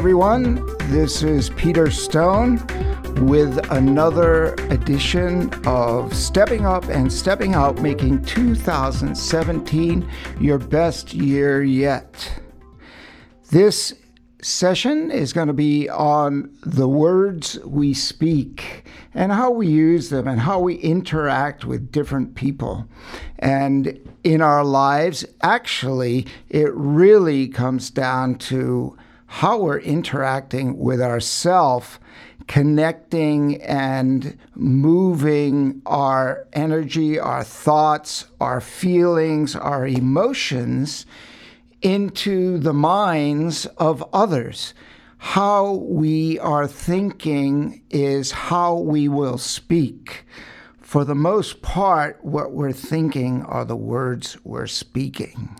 Everyone. This is Peter Stone with another edition of Stepping Up and Stepping Out, making 2017 your best year yet. This session is going to be on the words we speak and how we use them and how we interact with different people. And in our lives, actually, it really comes down to how we're interacting with ourself connecting and moving our energy, our thoughts, our feelings, our emotions into the minds of others. How we are thinking is how we will speak. For the most part, what we're thinking are the words we're speaking.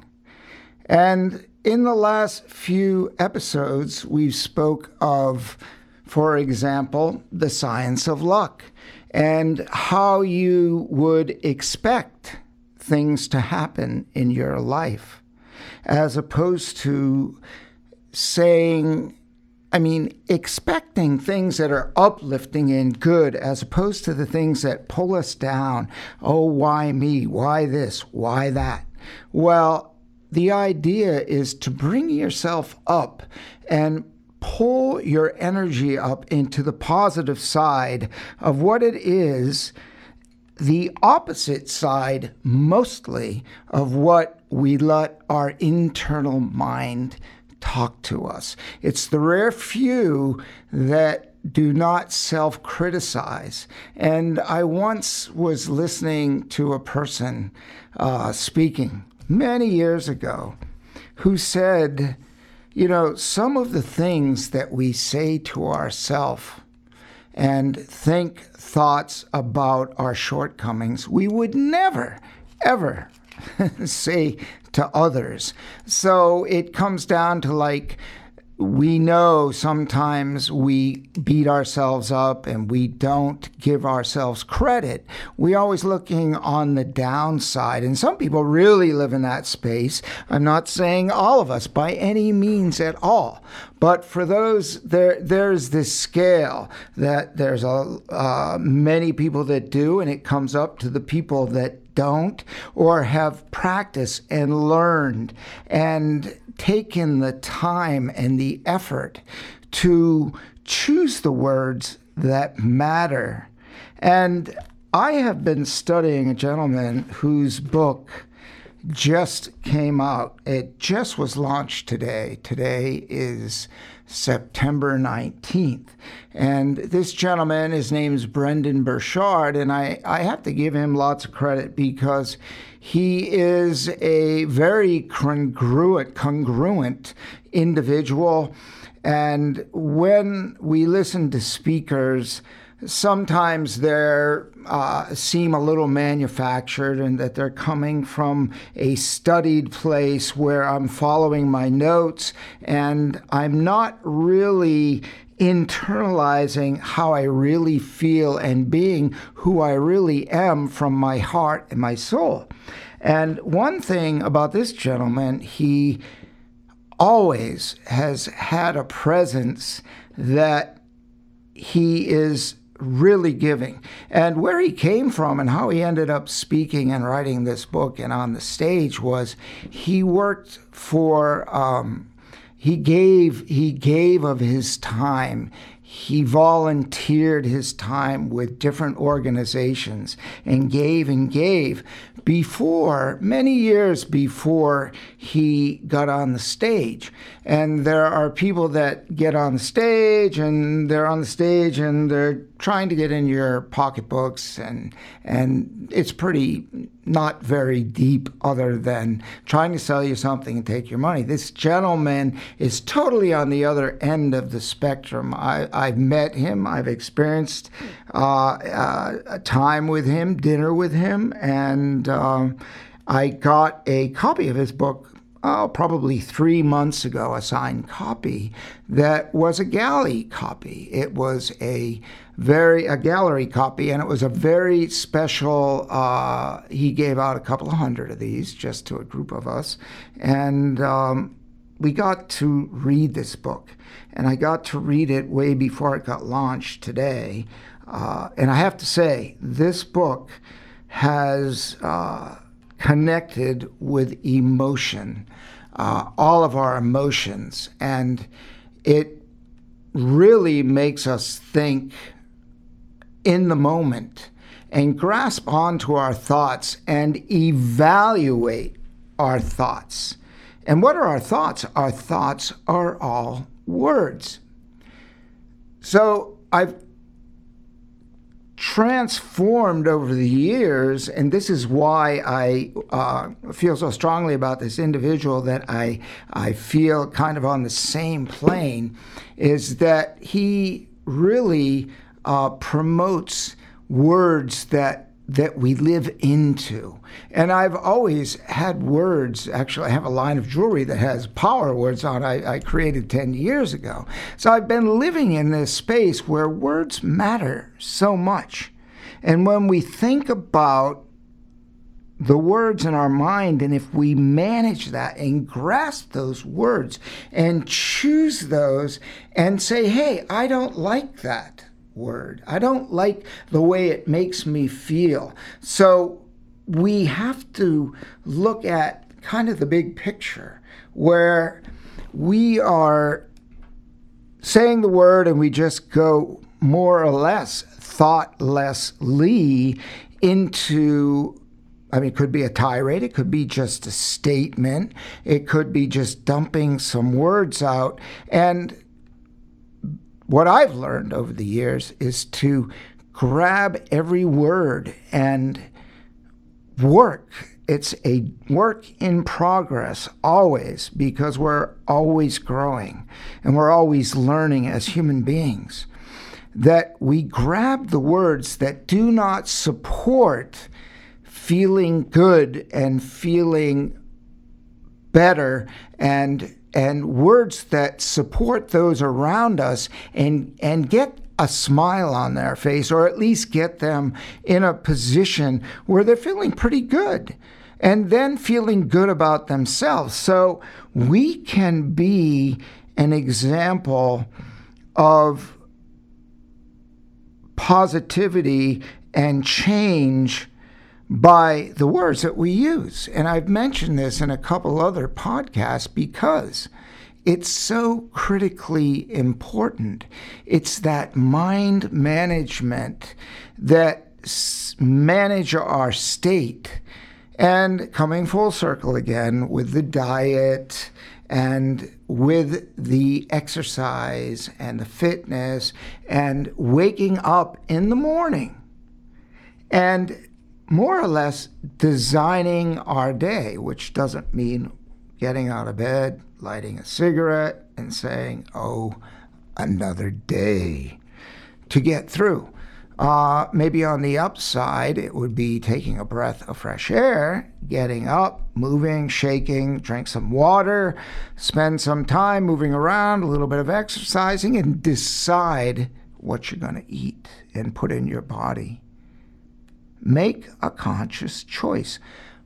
And in the last few episodes, we spoke of, for example, the science of luck and how you would expect things to happen in your life as opposed to saying, I mean, expecting things that are uplifting and good as opposed to the things that pull us down. Oh, why me? Why this? Why that? Well, the idea is to bring yourself up and pull your energy up into the positive side of what it is the opposite side mostly of what we let our internal mind talk to us. It's the rare few that do not self criticize. And I once was listening to a person uh, speaking many years ago who said, you know, some of the things that we say to ourselves and think thoughts about our shortcomings, we would never, ever say to others. So it comes down to like, we know sometimes we beat ourselves up and we don't give ourselves credit. We're always looking on the downside. And some people really live in that space. I'm not saying all of us by any means at all. But for those, there there's this scale that there's a uh, many people that do, and it comes up to the people that don't or have practiced and learned and taken the time and the effort to choose the words that matter. And I have been studying a gentleman whose book just came out. It just was launched today. Today is September 19th. And this gentleman, his name is Brendon Burchard, and I, I have to give him lots of credit because he is a very congruent, congruent individual. And when we listen to speakers, sometimes they uh, seem a little manufactured and that they're coming from a studied place where I'm following my notes and I'm not really internalizing how I really feel and being who I really am from my heart and my soul. And one thing about this gentleman, he always has had a presence that he is really giving. And where he came from and how he ended up speaking and writing this book and on the stage was he worked for um, he gave he gave of his time he volunteered his time with different organizations and gave and gave before, many years before he got on the stage. And there are people that get on the stage and they're on the stage and they're trying to get in your pocketbooks and and it's pretty not very deep other than trying to sell you something and take your money. This gentleman is totally on the other end of the spectrum. I, I've met him, I've experienced uh, uh, time with him, dinner with him, and um, I got a copy of his book oh, probably three months ago, a signed copy that was a galley copy. It was a very a gallery copy, and it was a very special. Uh, he gave out a couple of hundred of these just to a group of us, and um, we got to read this book, and I got to read it way before it got launched today. Uh, and I have to say, this book has uh, connected with emotion, uh, all of our emotions, and it really makes us think in the moment and grasp onto our thoughts and evaluate our thoughts. And what are our thoughts? Our thoughts are all words. So I've transformed over the years, and this is why I uh, feel so strongly about this individual that I I feel kind of on the same plane, is that he really uh, promotes words that that we live into. And I've always had words. Actually, I have a line of jewelry that has power words on. I, I created 10 years ago. So I've been living in this space where words matter so much. And when we think about the words in our mind, and if we manage that and grasp those words and choose those and say, hey, I don't like that word. I don't like the way it makes me feel. So we have to look at kind of the big picture where we are saying the word and we just go more or less thoughtlessly into I mean, it could be a tirade, it could be just a statement, it could be just dumping some words out. And what I've learned over the years is to grab every word and work. It's a work in progress always because we're always growing and we're always learning as human beings. That we grab the words that do not support feeling good and feeling better and and words that support those around us and and get a smile on their face or at least get them in a position where they're feeling pretty good and then feeling good about themselves. So we can be an example of positivity and change by the words that we use. And I've mentioned this in a couple other podcasts because it's so critically important. It's that mind management that manage our state. And coming full circle again with the diet and with the exercise and the fitness and waking up in the morning and more or less designing our day, which doesn't mean getting out of bed, lighting a cigarette, and saying, oh, another day to get through. Uh, maybe on the upside, it would be taking a breath of fresh air, getting up, moving, shaking, drink some water, spend some time moving around, a little bit of exercising, and decide what you're going to eat and put in your body. Make a conscious choice.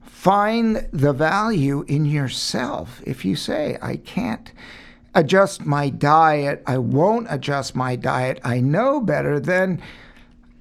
Find the value in yourself. If you say, I can't adjust my diet, I won't adjust my diet, I know better, then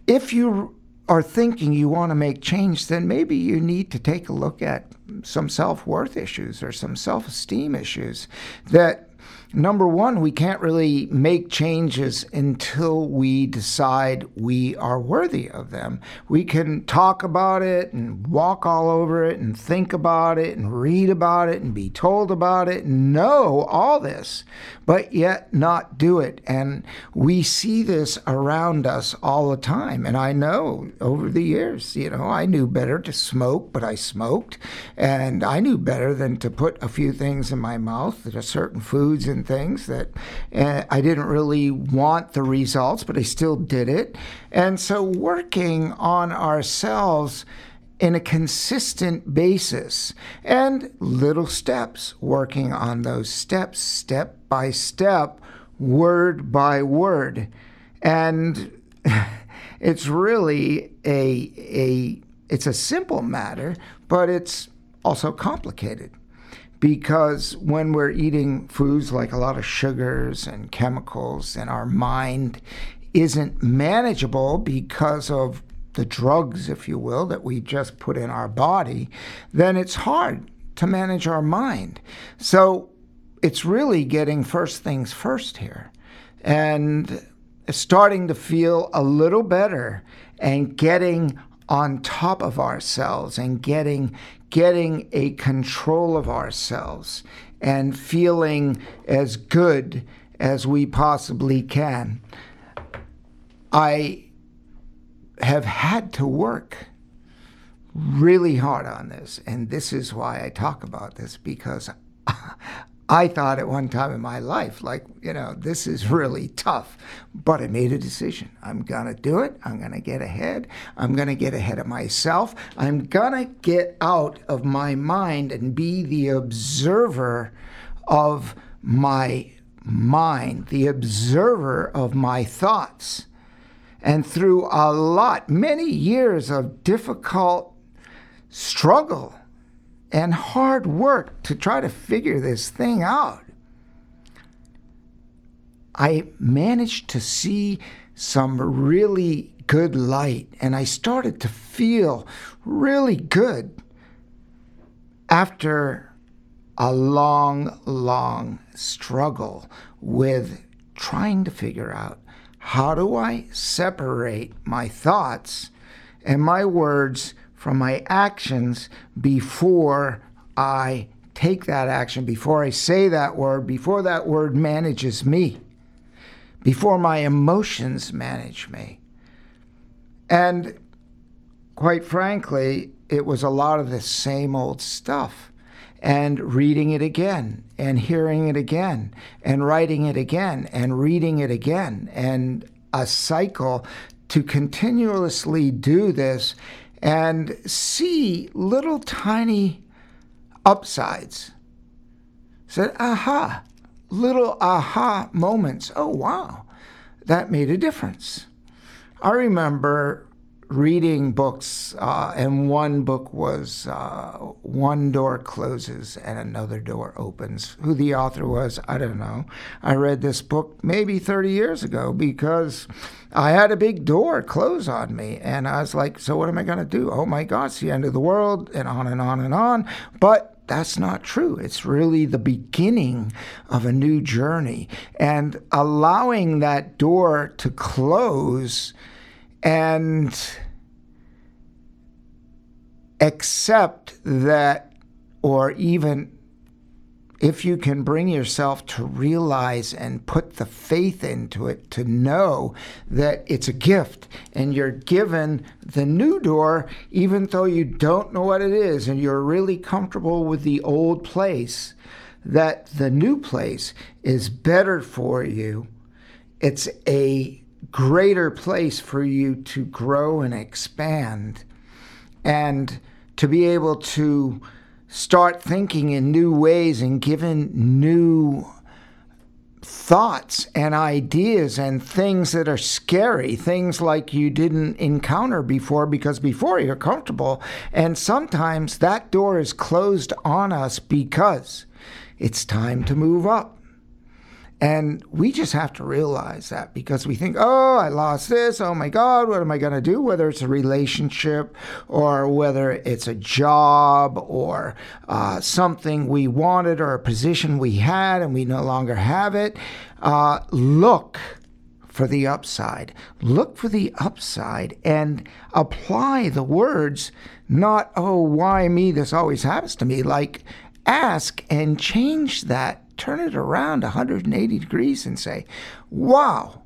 if you are thinking you want to make change, then maybe you need to take a look at some self worth issues or some self esteem issues that number one, we can't really make changes until we decide we are worthy of them. We can talk about it and walk all over it and think about it and read about it and be told about it and know all this, but yet not do it. And we see this around us all the time. And I know over the years, you know, I knew better to smoke, but I smoked. And I knew better than to put a few things in my mouth, certain foods and things that uh, I didn't really want the results, but I still did it. And so working on ourselves in a consistent basis and little steps, working on those steps, step by step, word by word. And it's really a, a it's a simple matter, but it's also complicated because when we're eating foods like a lot of sugars and chemicals, and our mind isn't manageable because of the drugs, if you will, that we just put in our body, then it's hard to manage our mind. So it's really getting first things first here and starting to feel a little better and getting on top of ourselves and getting getting a control of ourselves and feeling as good as we possibly can. I have had to work really hard on this. And this is why I talk about this because I thought at one time in my life, like, you know, this is really tough. But I made a decision. I'm going to do it. I'm going to get ahead. I'm going to get ahead of myself. I'm going to get out of my mind and be the observer of my mind, the observer of my thoughts. And through a lot, many years of difficult struggle and hard work to try to figure this thing out, I managed to see some really good light and I started to feel really good after a long, long struggle with trying to figure out how do I separate my thoughts and my words from my actions before I take that action, before I say that word, before that word manages me, before my emotions manage me. And quite frankly, it was a lot of the same old stuff and reading it again and hearing it again and writing it again and reading it again and a cycle to continuously do this and see little tiny upsides. Said, aha, little aha moments. Oh, wow, that made a difference. I remember reading books, uh, and one book was uh, One Door Closes and Another Door Opens. Who the author was, I don't know. I read this book maybe 30 years ago because I had a big door close on me, and I was like, so what am I going to do? Oh my God, it's the end of the world, and on and on and on. But that's not true. It's really the beginning of a new journey. And allowing that door to close and accept that, or even if you can bring yourself to realize and put the faith into it, to know that it's a gift and you're given the new door, even though you don't know what it is and you're really comfortable with the old place, that the new place is better for you. It's a greater place for you to grow and expand and to be able to start thinking in new ways and given new thoughts and ideas and things that are scary, things like you didn't encounter before because before you're comfortable. And sometimes that door is closed on us because it's time to move up. And we just have to realize that because we think, oh, I lost this. Oh my God, what am I going to do? Whether it's a relationship or whether it's a job or uh, something we wanted or a position we had and we no longer have it. Uh, look for the upside. Look for the upside and apply the words, not, oh, why me? This always happens to me. Like, ask and change that turn it around 180 degrees and say, wow,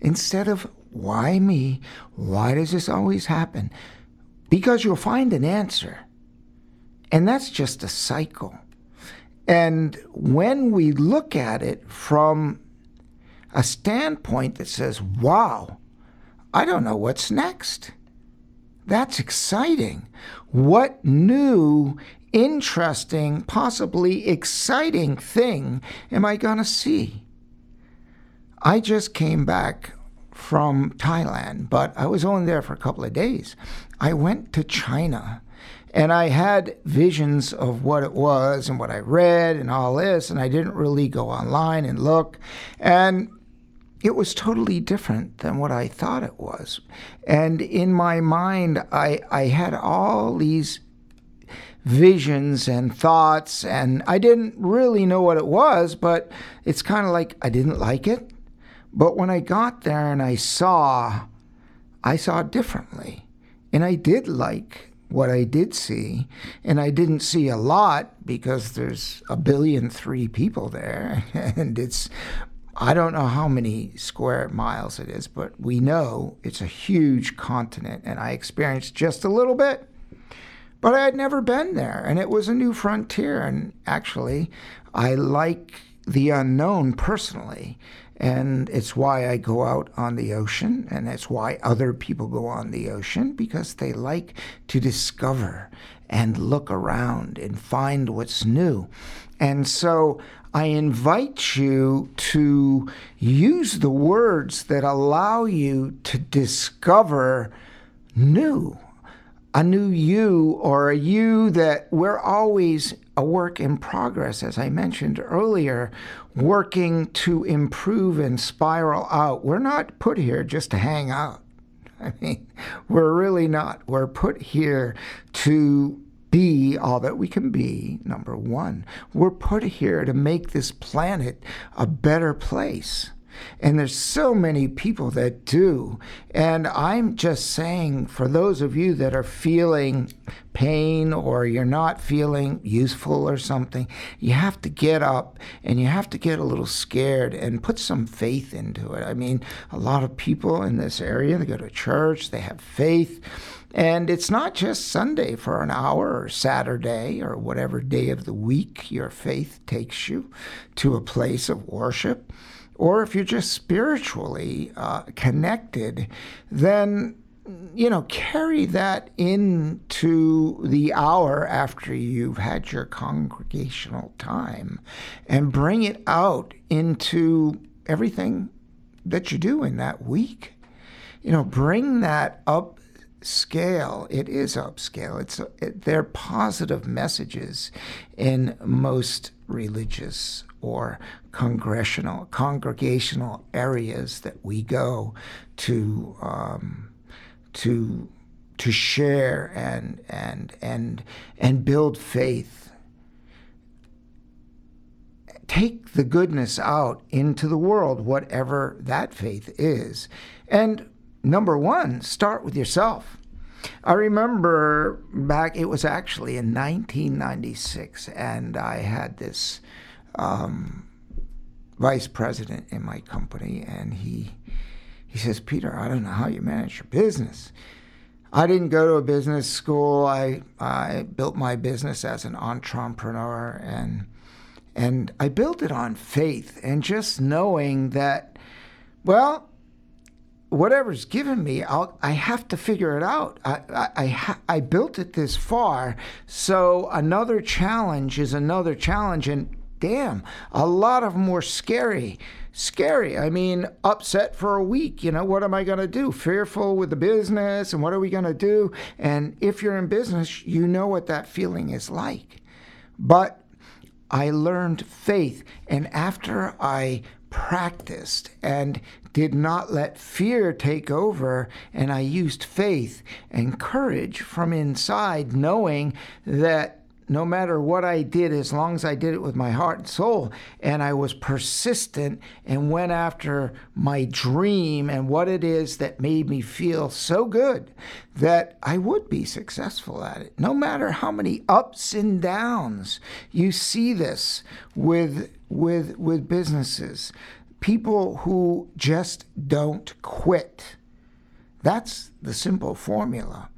instead of why me? Why does this always happen? Because you'll find an answer. And that's just a cycle. And when we look at it from a standpoint that says, wow, I don't know what's next. That's exciting. What new interesting, possibly exciting thing am I going to see? I just came back from Thailand, but I was only there for a couple of days. I went to China And I had visions of what it was and what I read and all this, and I didn't really go online and look. And it was totally different than what I thought it was. And in my mind, I, I had all these visions and thoughts, and I didn't really know what it was, but it's kind of like I didn't like it. But when I got there and I saw, I saw differently. And I did like what I did see. And I didn't see a lot because there's a billion three people there. And it's, I don't know how many square miles it is, but we know it's a huge continent. And I experienced just a little bit but I had never been there, and it was a new frontier. And actually, I like the unknown personally. And it's why I go out on the ocean, and it's why other people go on the ocean because they like to discover and look around and find what's new. And so I invite you to use the words that allow you to discover new a new you or a you that we're always a work in progress, as I mentioned earlier, working to improve and spiral out. We're not put here just to hang out. I mean, we're really not. We're put here to be all that we can be, number one. We're put here to make this planet a better place. And there's so many people that do. And I'm just saying, for those of you that are feeling pain or you're not feeling useful or something, you have to get up and you have to get a little scared and put some faith into it. I mean, a lot of people in this area, they go to church, they have faith. And it's not just Sunday for an hour or Saturday or whatever day of the week your faith takes you to a place of worship or if you're just spiritually uh, connected, then you know carry that into the hour after you've had your congregational time and bring it out into everything that you do in that week. You know bring that up scale. It is upscale it's it, they're positive messages in most religious or congressional, congregational areas that we go to um, to to share and and and and build faith. Take the goodness out into the world, whatever that faith is. And number one, start with yourself. I remember back, it was actually in 1996, and I had this um, vice president in my company, and he he says, Peter, I don't know how you manage your business. I didn't go to a business school. I I built my business as an entrepreneur, and and I built it on faith and just knowing that, well, whatever's given me, I'll, I have to figure it out. I, I, I, ha- I, built it this far, so another challenge is another challenge. And damn, a lot of them were scary. Scary. I mean, upset for a week. You know, what am I going to do? Fearful with the business, and what are we going to do? And if you're in business, you know what that feeling is like. But I learned faith. And after I practiced and did not let fear take over, and I used faith and courage from inside, knowing that no matter what I did, as long as I did it with my heart and soul, and I was persistent and went after my dream and what it is that made me feel so good that I would be successful at it. No matter how many ups and downs you see this with with with businesses, people who just don't quit. That's the simple formula.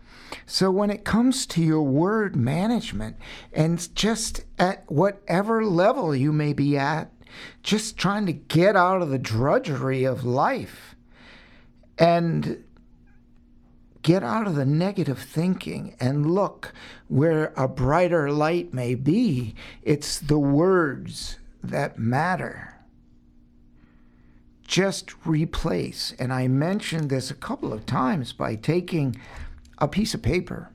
So when it comes to your word management and just at whatever level you may be at, just trying to get out of the drudgery of life and get out of the negative thinking and look where a brighter light may be. It's the words that matter. Just replace. And I mentioned this a couple of times by taking a piece of paper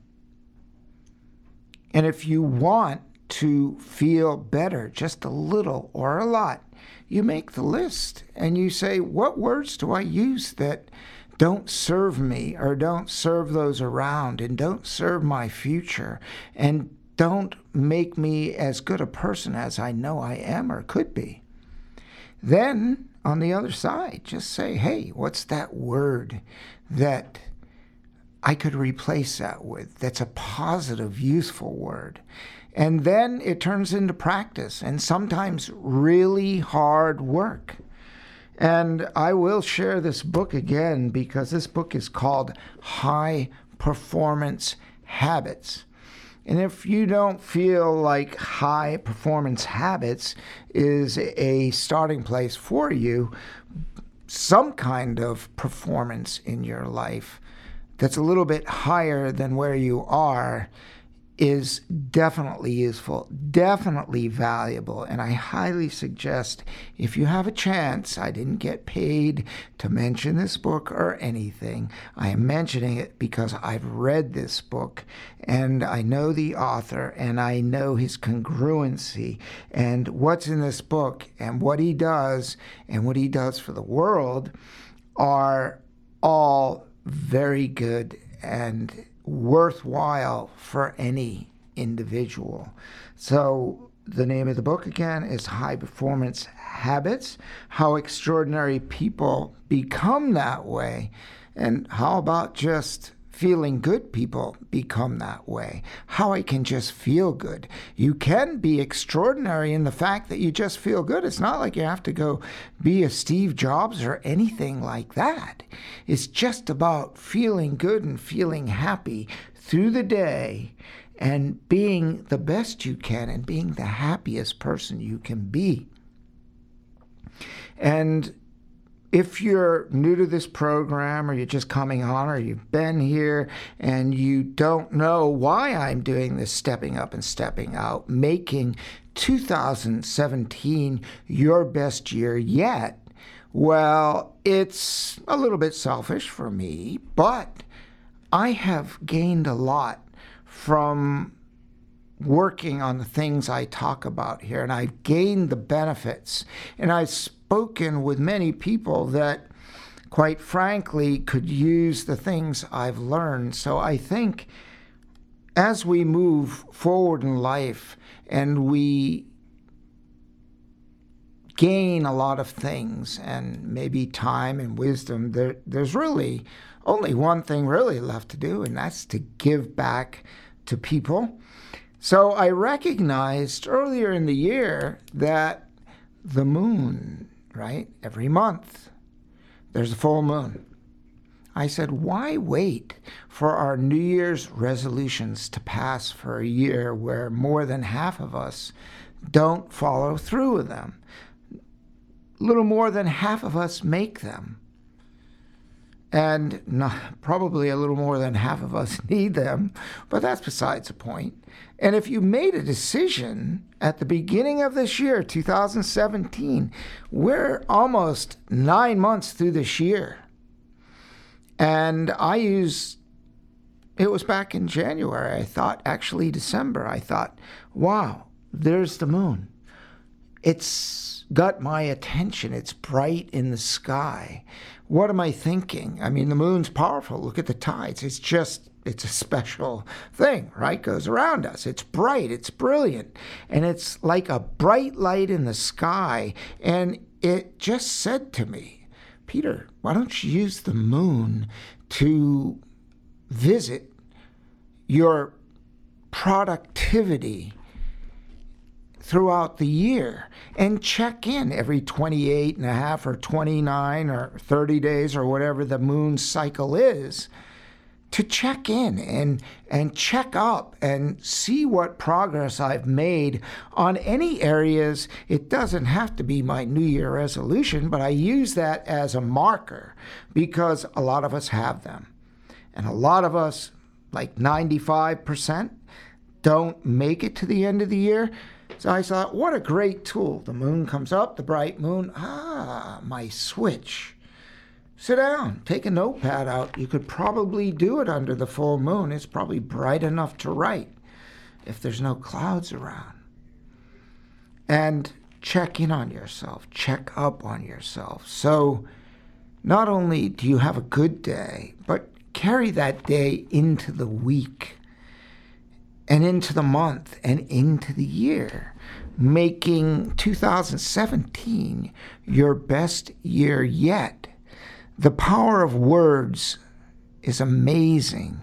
And if you want to feel better, just a little or a lot, you make the list and you say, What words do I use that don't serve me or don't serve those around and don't serve my future and don't make me as good a person as I know I am or could be? Then on the other side, just say, Hey, what's that word that I could replace that with that's a positive, useful word? And then it turns into practice and sometimes really hard work. And I will share this book again because this book is called High Performance Habits. And if you don't feel like high performance habits is a starting place for you, some kind of performance in your life that's a little bit higher than where you are is definitely useful, definitely valuable. And I highly suggest if you have a chance, I didn't get paid to mention this book or anything. I am mentioning it because I've read this book and I know the author and I know his congruency and what's in this book and what he does and what he does for the world are all very good and worthwhile for any individual. So, the name of the book again is High Performance Habits How Extraordinary People Become That Way. And how about just feeling good people become that way. How I can just feel good. You can be extraordinary in the fact that you just feel good. It's not like you have to go be a Steve Jobs or anything like that. It's just about feeling good and feeling happy through the day and being the best you can and being the happiest person you can be. And if you're new to this program or you're just coming on or you've been here and you don't know why I'm doing this stepping up and stepping out, making 2017 your best year yet, well, it's a little bit selfish for me, but I have gained a lot from working on the things I talk about here, and I've gained the benefits. And I've spoken with many people that, quite frankly, could use the things I've learned. So I think as we move forward in life and we gain a lot of things and maybe time and wisdom, there, there's really only one thing really left to do, and that's to give back to people. So I recognized earlier in the year that the moon right? Every month, there's a full moon. I said, why wait for our New Year's resolutions to pass for a year where more than half of us don't follow through with them? Little more than half of us make them. And not, probably a little more than half of us need them, but that's besides the point. And if you made a decision at the beginning of this year, 2017, we're almost nine months through this year. And I use, it was back in January, I thought, actually December, I thought, wow, there's the moon. It's got my attention. It's bright in the sky. What am I thinking? I mean, the moon's powerful. Look at the tides. It's just it's a special thing, right? Goes around us. It's bright, it's brilliant, and it's like a bright light in the sky. And it just said to me, Peter, why don't you use the moon to visit your productivity throughout the year and check in every 28 and a half or 29 or 30 days or whatever the moon cycle is to check in and and check up and see what progress I've made on any areas. It doesn't have to be my New Year resolution, but I use that as a marker because a lot of us have them. And a lot of us, like 95%, don't make it to the end of the year. So I thought, what a great tool. The moon comes up, the bright moon. Ah, my switch Sit down, take a notepad out. You could probably do it under the full moon. It's probably bright enough to write. if there's no clouds around. And check in on yourself, check up on yourself. So not only do you have a good day, but carry that day into the week and into the month and into the year, making 2017 your best year yet. The power of words is amazing.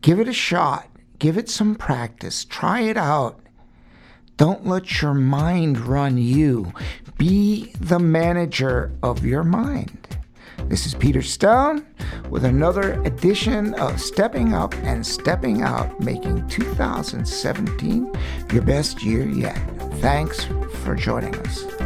Give it a shot, give it some practice, try it out. Don't let your mind run you. Be the manager of your mind. This is Peter Stone with another edition of Stepping Up and Stepping Out, making 2017 your best year yet. Thanks for joining us.